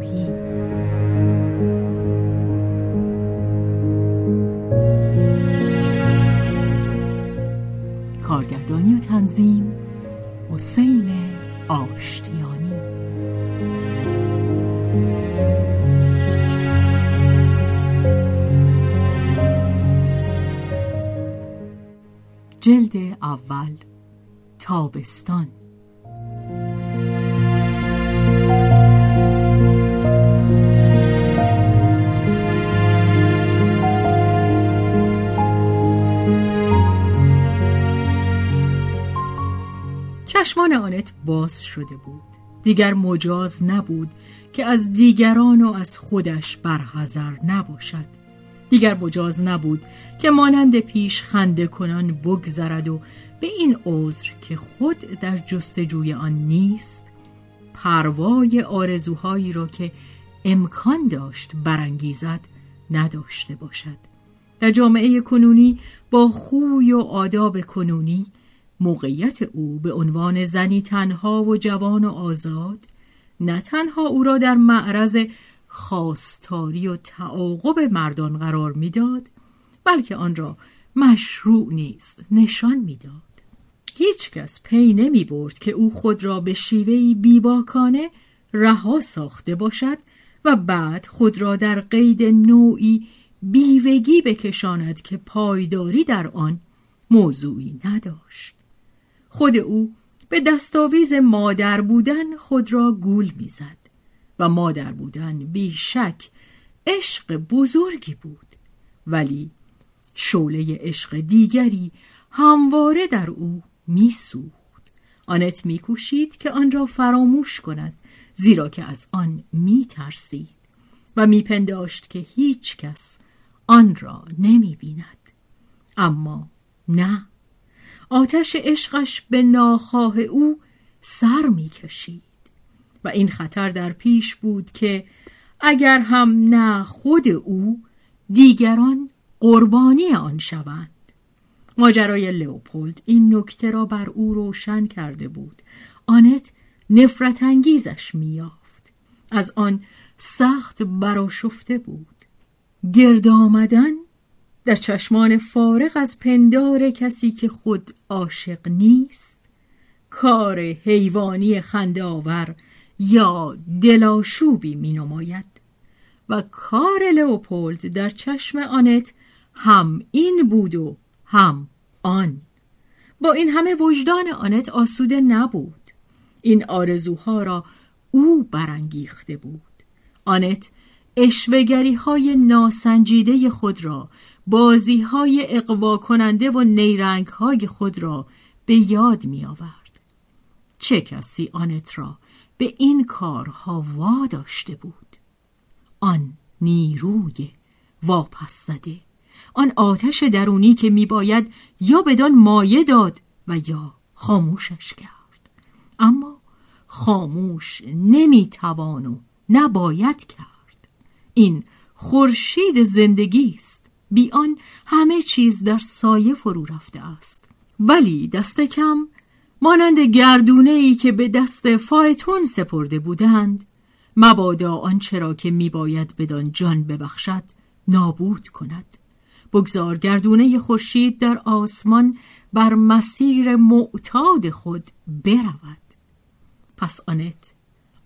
فتوحی کارگردانی و تنظیم حسین آشتیانی. جلد اول تابستان. چشمان آنت باز شده بود. دیگر مجاز نبود که از دیگران و از خودش برحذر نباشد. دیگر مجاز نبود که مانند پیش خنده کنان بگذرد و به این عذر که خود در جستجوی آن نیست پروای آرزوهایی را که امکان داشت برانگیزد نداشته باشد. در جامعه کنونی با خوی و آداب کنونی موقعیت او به عنوان زنی تنها و جوان و آزاد نه تنها او را در معرض خواستاری و تعاقب مردان قرار می‌داد بلکه آن را مشروع نیز نشان می‌داد. هیچ کس پی نمی برد که او خود را به شیوهی بیباکانه رها ساخته باشد و بعد خود را در قید نوعی بیوگی بکشاند که پایداری در آن موضوعی نداشت. خود او به دستاویز مادر بودن خود را گول می‌زد و مادر بودن بیشک عشق بزرگی بود ولی شعله عشق دیگری همواره در او میسوخت. آنت میکوشید که آن را فراموش کند زیرا که از آن میترسید و میپنداشت که هیچ کس آن را نمی‌بیند. اما نه آتش عشقش به ناخواه او سر می‌کشید. و این خطر در پیش بود که اگر هم نه خود او دیگران قربانی آن شوند. ماجرای لئوپولد این نکته را بر او روشن کرده بود. آنت نفرت انگیزش میافت از آن سخت براشفته بود. گرد آمدن در چشمان فارغ از پندار کسی که خود عاشق نیست کار حیوانی خنداور یا دلاشوبی می نماید و کار لئوپولد در چشم آنت هم این بود و هم آن. با این همه وجدان آنت آسوده نبود. این آرزوها را او برانگیخته بود. آنت اشوگری های ناسنجیده خود را بازی های اقوا کننده و نیرنگ های خود را به یاد می آورد. چه کسی آنت را به این کارها وا داشته بود؟ آن نیروی واپس زده آن آتش درونی که می باید یا بدان مایه داد و یا خاموشش کرد اما خاموش نمی توان و نباید کرد این خورشید زندگی است. بی آن همه چیز در سایه فرو رفته است. ولی دست کم مانند گردونه ای که به دست فایتون سپرده بودند مبادا آنچه را که میباید بدان جان ببخشد نابود کند. بگذار گردونه خورشید در آسمان بر مسیر معتاد خود برود. پس آنت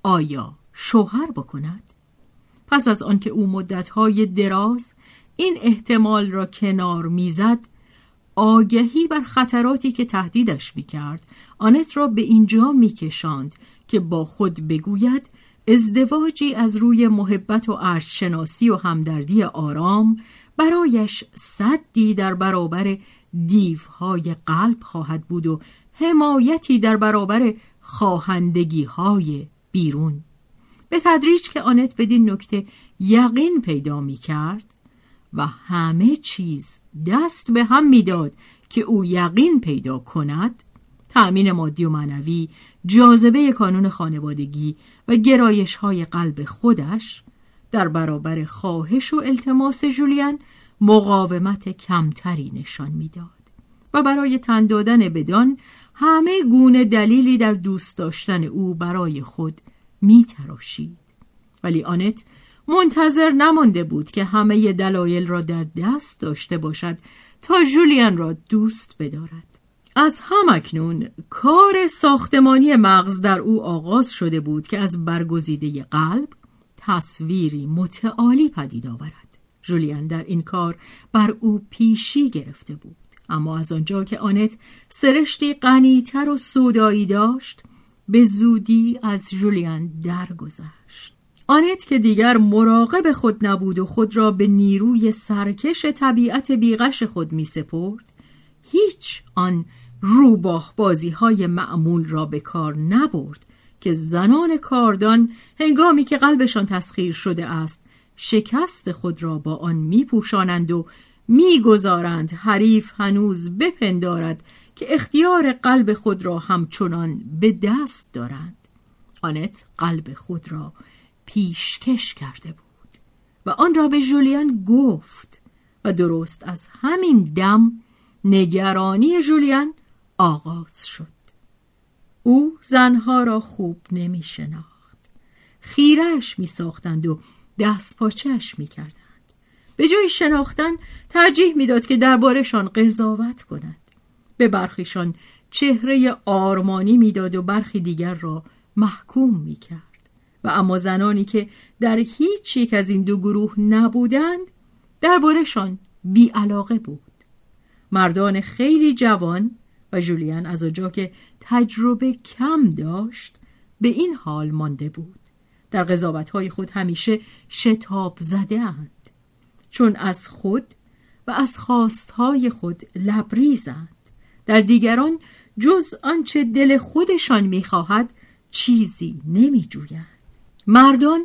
آیا شوهر بکند؟ پس از آنکه او مدتهای دراز این احتمال را کنار می‌زد آگهی بر خطراتی که تهدیدش می‌کرد آنت را به اینجا میکشاند که با خود بگوید ازدواجی از روی محبت و شناسی و همدردی آرام برایش صدی در برابر دیوهای قلب خواهد بود و حمایتی در برابر خواهندگی های بیرون. به تدریج که آنت بدین نکته یقین پیدا می کرد و همه چیز دست به هم می‌داد که او یقین پیدا کند تأمین مادی و معنوی جاذبه کانون خانوادگی و گرایش های قلب خودش در برابر خواهش و التماس جولیان مقاومت کمتری نشان می‌داد. و برای تن دادن بدان همه گونه دلیلی در دوست داشتن او برای خود میتراشید. ولی آنت منتظر نمانده بود که همه دلایل را در دست داشته باشد تا جولیان را دوست بدارد. از همکنون کار ساختمانی مغز در او آغاز شده بود که از برگزیده قلب تصویری متعالی پدید آورد. جولیان در این کار بر او پیشی گرفته بود اما از آنجا که آنت سرشتی غنیتر و سودایی داشت به زودی از جولیان درگذشت. آنت که دیگر مراقب خود نبود و خود را به نیروی سرکش طبیعت بیغش خود می سپرد هیچ آن روباه بازی های معمول را به کار نبرد که زنان کاردان هنگامی که قلبشان تسخیر شده است شکست خود را با آن میپوشانند و می‌گذارند حریف هنوز بپندارد که اختیار قلب خود را همچنان به دست دارند. آنت قلب خود را پیشکش کرده بود و آن را به جولیان گفت و درست از همین دم نگرانی جولیان آغاز شد. او زنها را خوب نمی شناخت خیرش می ساختند و دست پاچش می کردند به جای شناختن ترجیح می‌داد که دربارشان قضاوت کند. به برخیشان. چهره آرمانی می‌داد و برخی دیگر را محکوم می کرد و اما زنانی که در هیچ یک از این دو گروه نبودند دربارهشان بیعلاقه بود. مردان خیلی جوان و جولیان از آنجا که تجربه کم داشت به این حال مانده بود. در قضاوتهای خود همیشه شتاب زده اند چون از خود و از خواستهای خود لبریزند. در دیگران جز آنچه دل خودشان می‌خواهد چیزی نمیجویند. مردان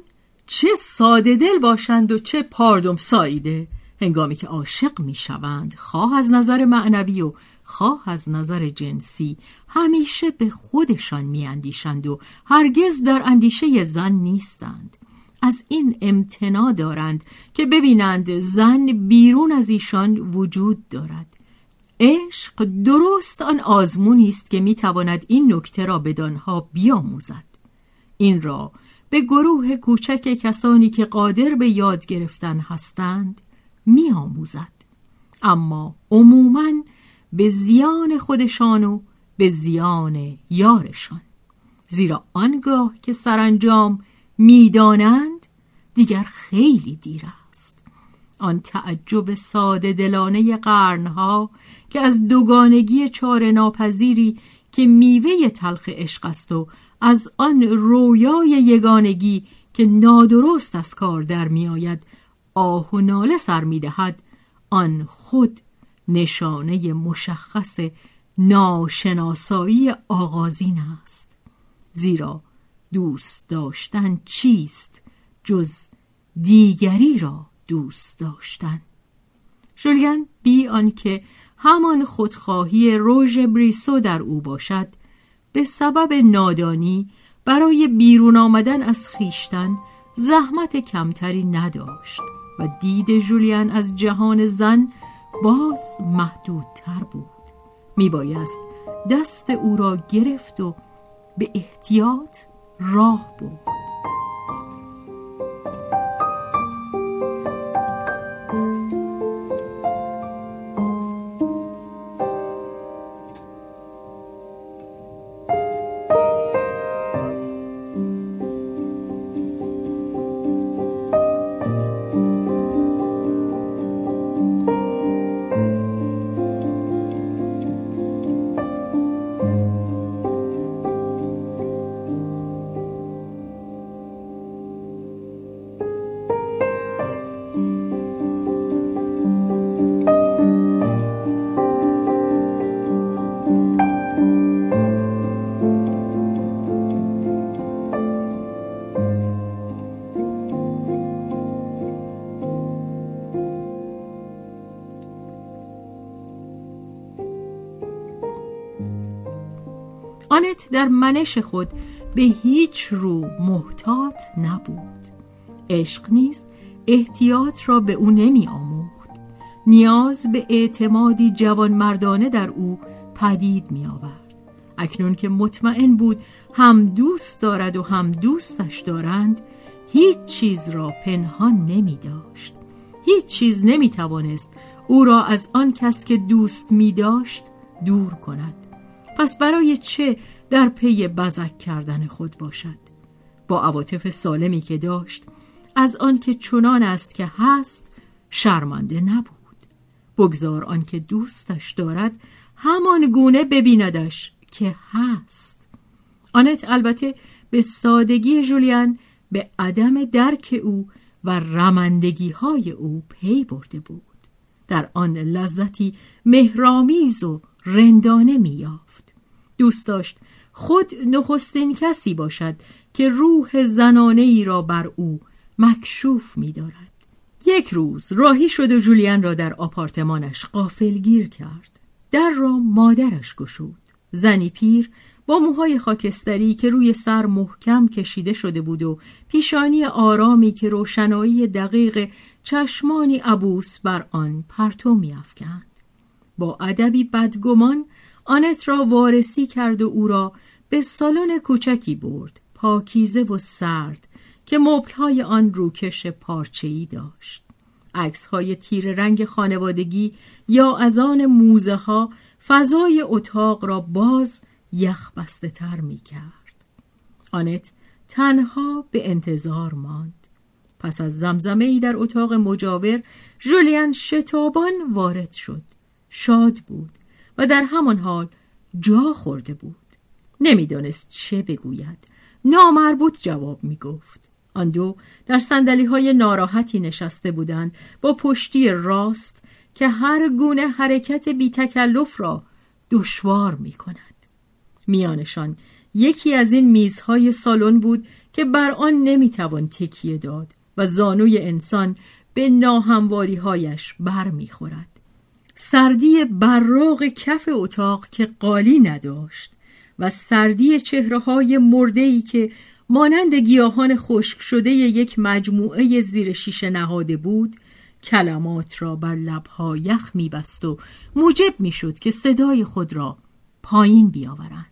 چه ساده دل باشند و چه پاردم ساییده. هنگامی که عاشق می‌شوند خواه از نظر معنوی و خواه از نظر جنسی همیشه به خودشان میاندیشند و هرگز در اندیشه زن نیستند. از این امتنا دارند که ببینند زن بیرون از ایشان وجود دارد. عشق درست آن آزمونی است که می‌تواند این نکته را بدانها بیاموزد. این را به گروه کوچک کسانی که قادر به یاد گرفتن هستند میآموزد. اما عموماً به زیان خودشان و به زیان یارشان. زیرا آنگاه که سرانجام می‌دانند دیگر خیلی دیر است. آن تعجب ساده دلانه قرنها که از دوگانگی چار ناپذیری که میوه تلخ عشق است و از آن رویای یگانگی که نادرست از کار در میآید آه و ناله سر می‌دهد. آن خود نشانه مشخص ناشناسایی آغازین است. زیرا دوست داشتن چیست جز دیگری را دوست داشتن. جولیان بی آنکه همان خودخواهی روژ بریسو در او باشد به سبب نادانی برای بیرون آمدن از خیشتن زحمت کمتری نداشت و دید جولیان از جهان زن باز محدودتر بود. میبایست دست او را گرفت و به احتیاط راه بود در منش خود به هیچ رو محتاط نبود. عشق نیز احتیاط را به او نمی آموخت. نیاز به اعتمادی جوان مردانه در او پدید می آورد. اکنون که مطمئن بود هم دوست دارد و هم دوستش دارند هیچ چیز را پنهان نمی داشت. هیچ چیز نمی توانست او را از آن کس که دوست می داشت دور کند. پس برای چه در پی بزک کردن خود باشد. با عواطف سالمی که داشت از آن که چنان است که هست شرمنده نبود. بگذار آن که دوستش دارد همان گونه ببیندش که هست. آنت البته به سادگی جولیان به عدم درک او و رمندگی های او پی برده بود. در آن لذتی مهرامیز و رندانه میافت دوست داشت خود نخستین کسی باشد که روح زنانه ای را بر او مکشوف می دارد. یک روز راهی شد و جولیان را در آپارتمانش قافل گیر کرد. در را مادرش گشود. زنی پیر با موهای خاکستری که روی سر محکم کشیده شده بود و پیشانی آرامی که روشنایی دقیق چشمانی عبوس بر آن پرتو میافکند با ادبی بدگمان آنت را وارسی کرد و او را به سالن کوچکی برد پاکیزه و سرد که مبلهای آن روکش پارچه‌ای داشت عکسهای تیر رنگ خانوادگی یا از آن موزه ها فضای اتاق را باز یخ بسته تر می کرد. آنت تنها به انتظار ماند. پس از زمزمه ای در اتاق مجاور جولیان شتابان وارد شد. شاد بود و در همان حال جا خورده بود. نمی‌دانست چه بگوید. نامربوط جواب می گفت. آن دو در سندلی های ناراحتی نشسته بودند با پشتی راست که هر گونه حرکت بی تکلف را دشوار می کند. میانشان یکی از این میزهای سالن بود که بر آن نمی‌توان تکیه داد و زانوی انسان به ناهمواری هایش بر می‌خورد. سردی براغ کف اتاق که قالی نداشت و سردی چهره های که مانند گیاهان خشک شده یک مجموعه زیر شیشه نهاده بود کلمات را بر لبها یخ میبست و موجب می‌شد که صدای خود را پایین بیاورند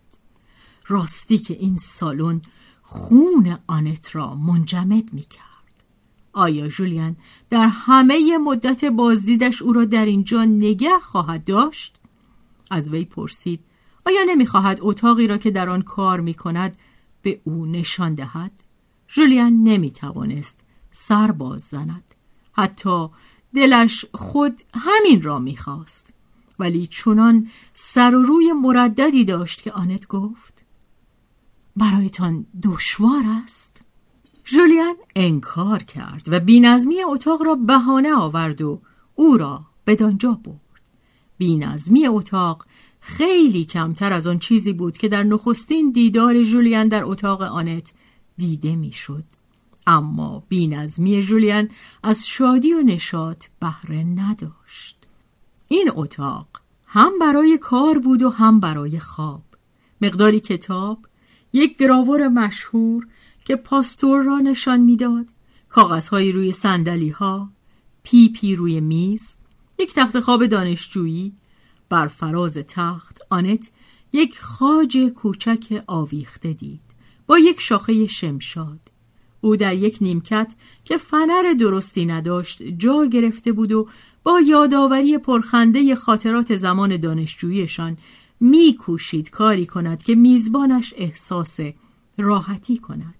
راستی که این سالن خون آنت را منجمد می کرد. آیا جولیان در همه مدت بازدیدش او را در اینجا نگه خواهد داشت؟ از وی پرسید آیا نمی‌خواهد اتاقی را که در آن کار می کند به او نشان دهد؟ جولیان نمی توانست سر باز زند. حتی دلش خود همین را می‌خواست. ولی چونان سر و روی مرددی داشت که آنت گفت برایتان دشوار است؟ جولیان انکار کرد و بینظمی اتاق را بهانه آورد و او را بدانجا برد. بینظمی اتاق خیلی کمتر از آن چیزی بود که در نخستین دیدار جولیان در اتاق آنت دیده می‌شد. اما بینظمی جولیان از شادی و نشاط بهره نداشت. این اتاق هم برای کار بود و هم برای خواب. مقداری کتاب، یک گراور مشهور که پاستور را نشان می‌داد. کاغذهایی روی سندلی ها پی پی روی میز یک تخت خواب دانشجویی بر فراز تخت آنت یک خاج کوچک آویخته دید با یک شاخه شمشاد. او در یک نیمکت که فنر درستی نداشت جا گرفته بود و با یادآوری پرخنده خاطرات زمان دانشجوییشان میکوشید کاری کند که میزبانش احساس راحتی کند.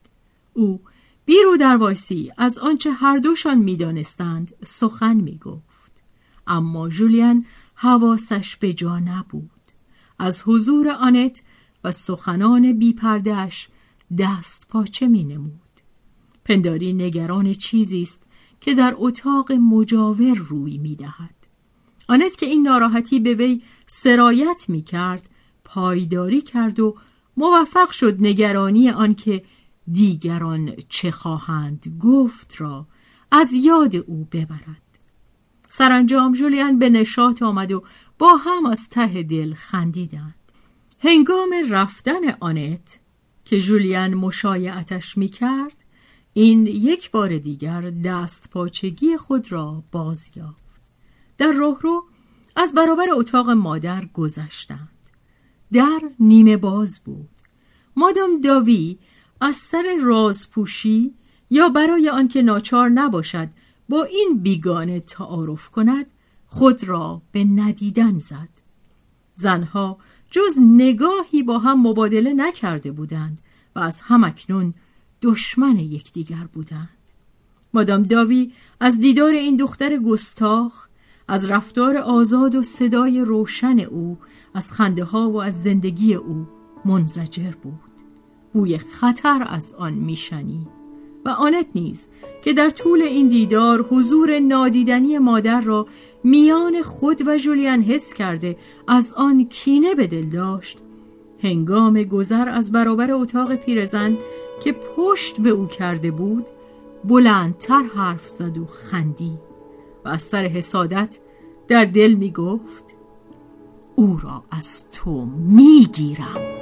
او بیرو در وایسی از آنچه هر دوشان می‌دانستند سخن می‌گفت اما جولیان حواسش به جا نبود از حضور آنت و سخنان بیپردهش دست پاچه می نمود. پنداری نگران چیزی است که در اتاق مجاور روی می دهد. آنت که این ناراحتی به وی سرایت می کرد پایداری کرد و موفق شد نگرانی آنکه دیگران چه خواهند گفت را از یاد او ببرد. سرانجام جولیان به نشاط آمد و با هم از ته دل خندیدند. هنگام رفتن آنت که جولیان مشایعتش می کرد این یک بار دیگر دست پاچگی خود را باز یافت در رو از برابر اتاق مادر گذشتند. در نیمه باز بود. مادام داوی از سر رازپوشی یا برای آنکه ناچار نباشد با این بیگانه تعارف کند خود را به ندیدن زد. زنها جز نگاهی با هم مبادله نکرده بودند و از همکنون دشمن یکدیگر بودند. مادام داوی از دیدار این دختر گستاخ از رفتار آزاد و صدای روشن او از خنده ها و از زندگی او منزجر بود. بوی خطر از آن میشنید و آنت نیز که در طول این دیدار حضور نادیدنی مادر را میان خود و جولیان حس کرده از آن کینه به دل داشت. هنگام گذر از برابر اتاق پیرزن که پشت به او کرده بود بلندتر حرف زد و خندی و از سر حسادت در دل می گفت او را از تو می گیرم